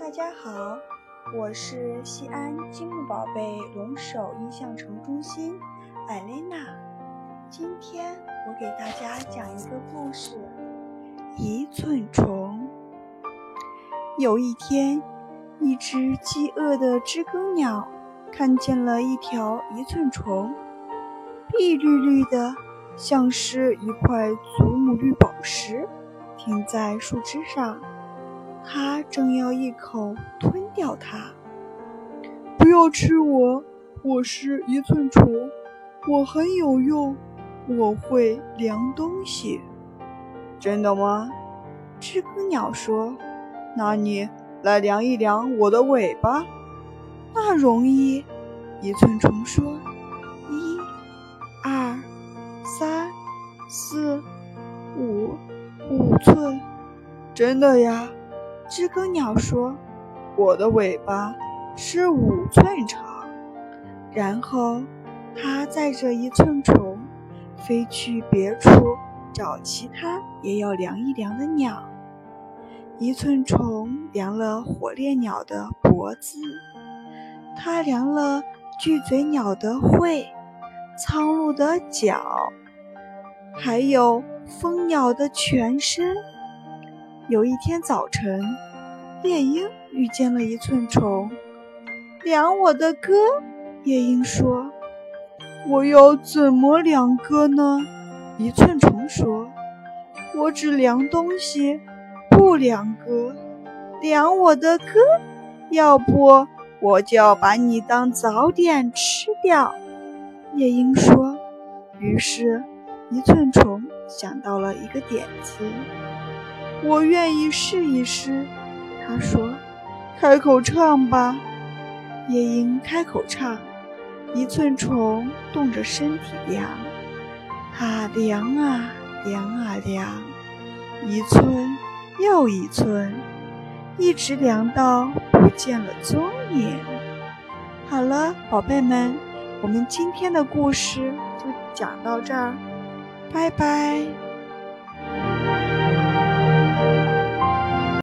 大家好，我是西安积木宝贝龙首印象城中心艾蕾娜。今天我给大家讲一个故事：一寸虫。有一天，一只饥饿的知更鸟看见了一条一寸虫，碧绿绿的，像是一块祖母绿宝石，停在树枝上。它正要一口吞掉它。不要吃我，我是一寸虫，我很有用，我会量东西。真的吗？知更鸟说。那你来量一量我的尾巴。那容易。一寸虫说。五，五寸。真的呀？知更鸟说：“我的尾巴是五寸长。”然后，它载着一寸虫飞去别处找其他也要量一量的鸟。一寸虫量了火烈鸟的脖子，它量了巨嘴鸟的喙、苍鹭的脚，还有蜂鸟的全身。有一天早晨，夜莺遇见了一寸虫，量我的歌。夜莺说：“我要怎么量歌呢？”一寸虫说：“我只量东西，不量歌。量我的歌，要不我就要把你当早点吃掉。”夜莺说。于是，一寸虫想到了一个点子。我愿意试一试，他说：“开口唱吧。”夜莺开口唱，一寸虫动着身体量，它凉啊凉啊凉，一寸又一寸，一直凉到不见了踪影。好了，宝贝们，我们今天的故事就讲到这儿，拜拜。